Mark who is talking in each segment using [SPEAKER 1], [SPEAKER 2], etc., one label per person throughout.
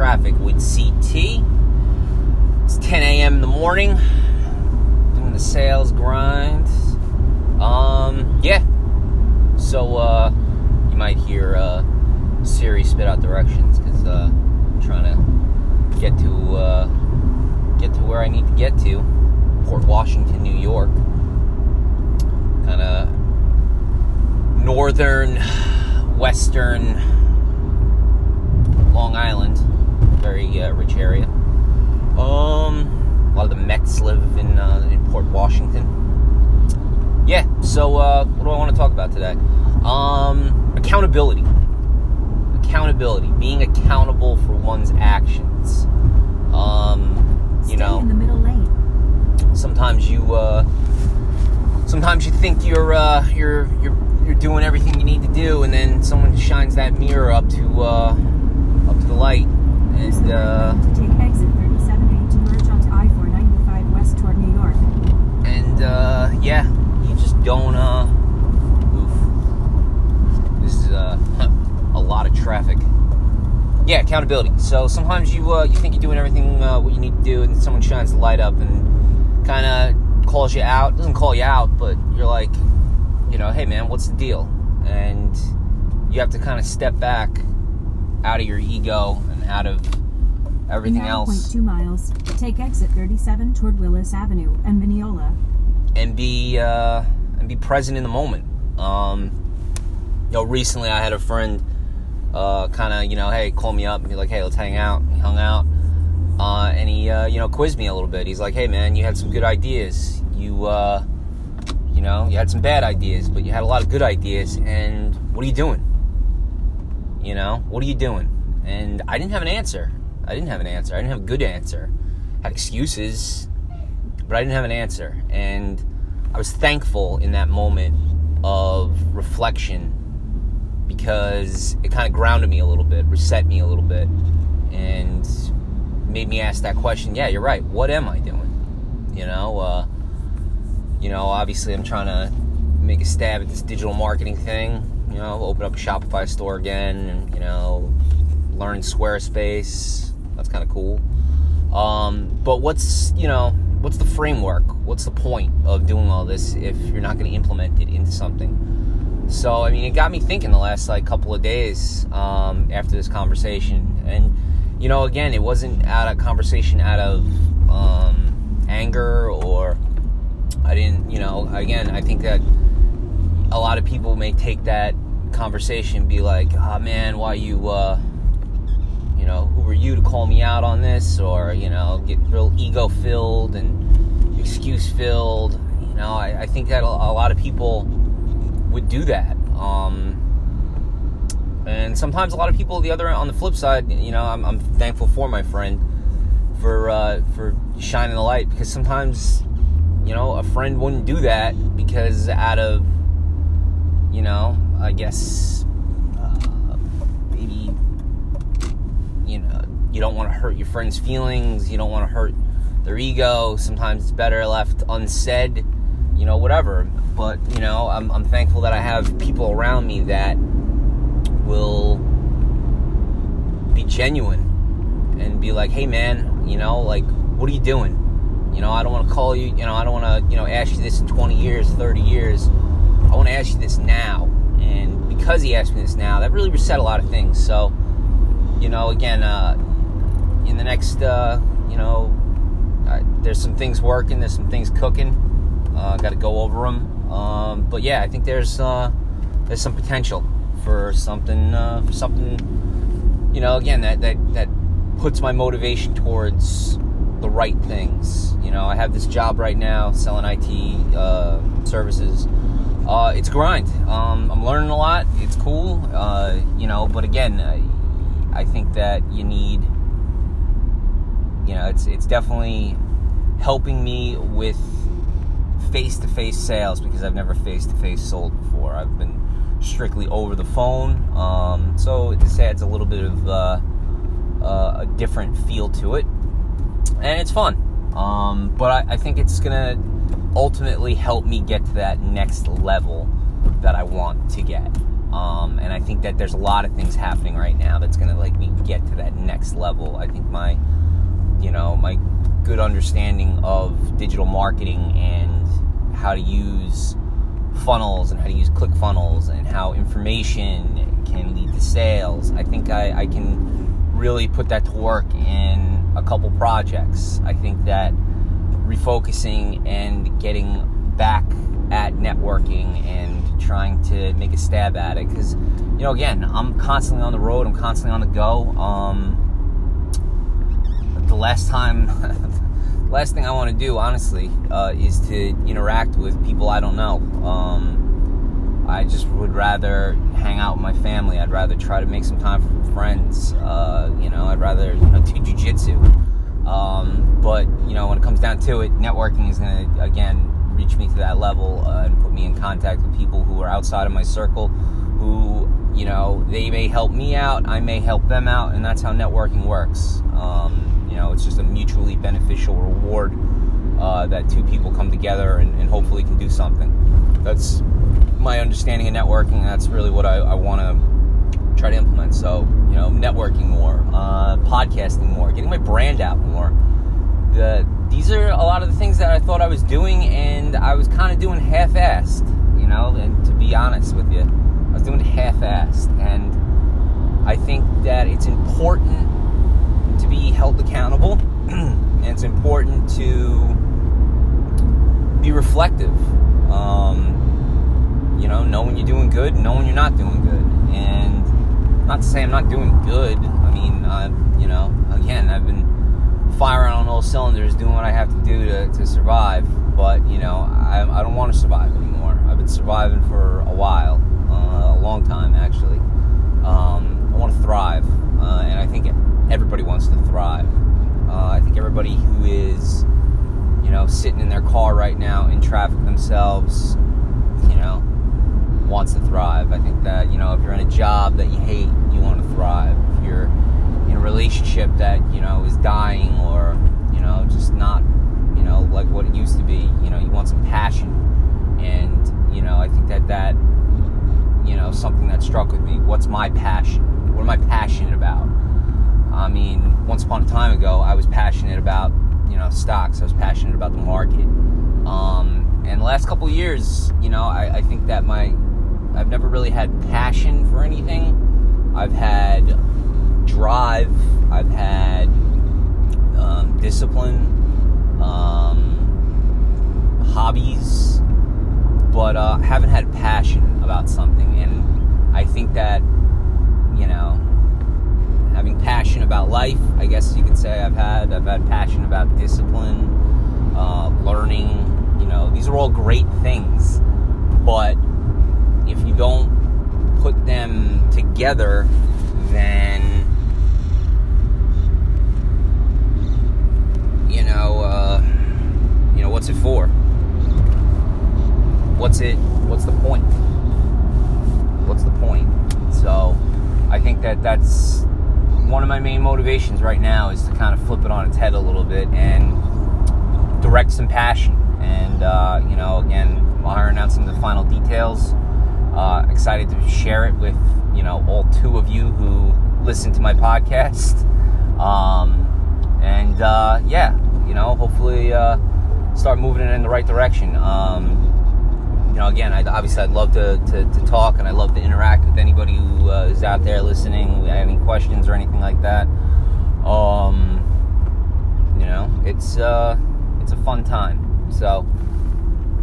[SPEAKER 1] traffic with CT. It's 10 a.m. in the morning, doing the sales grind. Um, yeah. So, uh, you might hear uh, Siri spit out directions because uh, I'm trying to get to uh, get to where I need to get to, Port Washington, New York. Kind of northern, western Long Island, very uh, rich area. Um, a lot of the Mets live in uh, in Port Washington. Yeah. So, uh, what do I want to talk about today? Um, accountability. Accountability. Being accountable for one's actions. Um, you
[SPEAKER 2] Stay
[SPEAKER 1] know
[SPEAKER 2] in the middle lane.
[SPEAKER 1] sometimes you uh, sometimes you think you're uh, you're you're you're doing everything you need to do, and then someone shines that mirror up to uh, up to the light, and uh,
[SPEAKER 2] to take exit 37A to merge onto I-495 west toward New York.
[SPEAKER 1] and uh, yeah, you just don't. Uh, oof. This is uh, a lot of traffic. Yeah, accountability. So sometimes you uh, you think you're doing everything uh, what you need to do, and someone shines the light up and kind of calls you out. Doesn't call you out, but you're like, you know, hey man, what's the deal? And you have to kind of step back out of your ego and out of everything
[SPEAKER 2] In
[SPEAKER 1] else
[SPEAKER 2] 9.2 miles, take exit 37 toward Willis Avenue and Mineola.
[SPEAKER 1] and be uh, and be present in the moment. Um, you know, recently I had a friend uh, kind of you know, hey, call me up and be like, hey, let's hang out. Hung out, uh, and he uh, you know quizzed me a little bit. He's like, hey, man, you had some good ideas. You uh, you know, you had some bad ideas, but you had a lot of good ideas. And what are you doing? You know, what are you doing? And I didn't have an answer. I didn't have an answer. I didn't have a good answer. I had excuses, but I didn't have an answer. And I was thankful in that moment of reflection because it kind of grounded me a little bit, reset me a little bit, and made me ask that question. Yeah, you're right. What am I doing? You know, uh, you know, obviously I'm trying to make a stab at this digital marketing thing. You know, open up a Shopify store again, and you know, learn Squarespace. That's kind of cool. Um, but what's you know, what's the framework? What's the point of doing all this if you're not going to implement it into something? So I mean, it got me thinking the last like couple of days um, after this conversation, and you know, again, it wasn't out of conversation out of um, anger or I didn't, you know, again, I think that a lot of people may take that conversation be like, oh man, why you, uh, know, who were you to call me out on this? Or, you know, get real ego filled and excuse filled. You know, I, I think that a, a lot of people would do that. Um, and sometimes a lot of people, the other on the flip side, you know, I'm, I'm thankful for my friend for uh, for shining the light because sometimes you know, a friend wouldn't do that because out of, you know, I guess, uh, maybe, you know, you don't want to hurt your friend's feelings, you don't want to hurt their ego. Sometimes it's better left unsaid, you know, whatever. But, you know, I'm, I'm thankful that I have people around me that will be genuine and be like, hey, man, you know, like, what are you doing? You know, I don't want to call you, you know, I don't want to, you know, ask you this in 20 years, 30 years. I want to ask you this now. And because he asked me this now, that really reset a lot of things. So, you know, again, uh, in the next, uh, you know, uh, there's some things working, there's some things cooking. Uh, Got to go over them. Um, but yeah, I think there's uh, there's some potential for something, uh, for something, you know, again, that, that, that puts my motivation towards the right things. You know, I have this job right now selling IT uh, services. Uh, it's grind. Um, I'm learning a lot. It's cool. Uh, you know, but again, I, I think that you need. Know, it's it's definitely helping me with face-to-face sales because I've never face-to-face sold before. I've been strictly over the phone. Um, so this adds a little bit of uh, uh, a different feel to it and it's fun. Um, but I, I, think it's gonna ultimately help me get to that next level that I want to get. Um, and I think that there's a lot of things happening right now that's going to like me get to that next level. I think my, you know, my good understanding of digital marketing and how to use funnels and how to use ClickFunnels and how information can lead to sales. I think I, I can really put that to work in a couple projects. I think that refocusing and getting back at networking and trying to make a stab at it because you know again i'm constantly on the road i'm constantly on the go um, last time last thing i want to do honestly uh, is to interact with people i don't know. Um, i just would rather hang out with my family. I'd rather try to make some time for friends uh, you know i'd rather you know, do jiu-jitsu um, but you know when it comes down to it networking is going to again reach me to that level uh, and put me in contact with people who are outside of my circle who you know they may help me out i may help them out and that's how networking works. Um, know it's just a mutually beneficial reward uh, that two people come together and, and, hopefully can do something. That's my understanding of networking. That's really what i, I want to try to implement. So you know networking more uh, podcasting more getting my brand out more. The these are a lot of the things that I thought I was doing, and I was kind of doing half-assed, you know. And to be honest with you, I was doing half-assed, and I think that it's important be held accountable, and it's important to be reflective. Um, you know, know when you're doing good, know when you're not doing good, and not to say I'm not doing good. I mean, you know, again, I've been firing on all cylinders, doing what I have to do to, to survive. But, you know, I, I don't want to survive anymore. I've been surviving for a while, uh, a long time actually. Um, I want to thrive, uh, and I think everybody wants to thrive. Uh, I think everybody who is, you know, sitting in their car right now in traffic themselves, you know, wants to thrive. I think that, you know, if you're in a job that you hate, you want to thrive. If you're in a relationship that you know is dying or you know just not you know like what it used to be you know you want some passion and you know i think that that you know something that struck with me what's my passion what am i passionate about i mean once upon a time ago i was passionate about you know stocks i was passionate about the market um, and the last couple years you know I, I think that my i've never really had passion for anything i've had drive. I've had um, discipline, um, hobbies, but uh, haven't had passion about something. And I think that, you know, having passion about life, I guess you could say I've had. I've had passion about discipline, uh, learning. You know, these are all great things, but if you don't put them together, then you know, uh, you know, what's it for? What's it? What's the point? What's the point? So, I think that that's one of my main motivations right now is to kind of flip it on its head a little bit and direct some passion. And uh, you know, again, while I'm announcing the final details, uh, excited to share it with you know all two of you who listen to my podcast. Um, and uh, yeah, you know, hopefully uh, start moving it in the right direction. Um, again, I, obviously I'd love to, to, to, talk and I love to interact with anybody who uh, is out there listening, any questions or anything like that. Um, you know, it's uh, it's a fun time. So,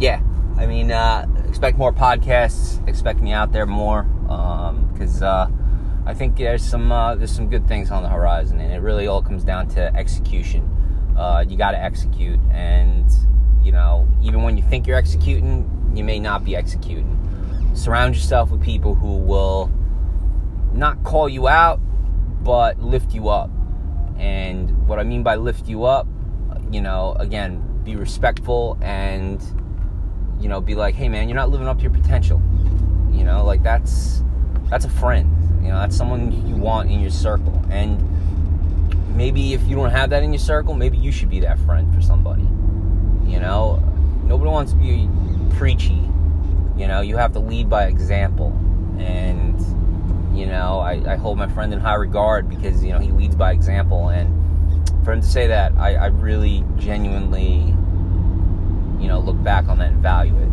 [SPEAKER 1] yeah, I mean, uh, expect more podcasts. Expect me out there more because um, I think there's some uh, there's some good things on the horizon, and it really all comes down to execution. Uh, you got to execute, and you know, even when you think you're executing, you may not be executing. Surround yourself with people who will not call you out, but lift you up. And what I mean by lift you up, you know, again, be respectful and you know, be like, "Hey man, you're not living up to your potential." You know, like that's that's a friend you know, that's someone you want in your circle. And maybe if you don't have that in your circle, maybe you should be that friend for somebody. You know, nobody wants to be preachy. You know, you have to lead by example. and you know I, I hold my friend in high regard because you know he leads by example. And for him to say that I, I really genuinely you know look back on that and value it.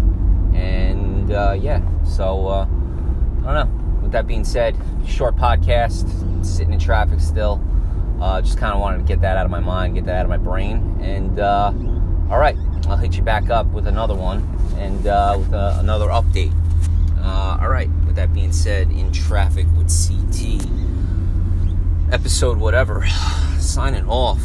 [SPEAKER 1] And uh, yeah so uh, I don't know. With that being said short podcast sitting in traffic still uh, just kind of wanted to get that out of my mind get that out of my brain. And uh, all right I'll hit you back up with another one and uh, with uh, another update. Uh, all right with that being said in traffic with CT episode whatever. Signing off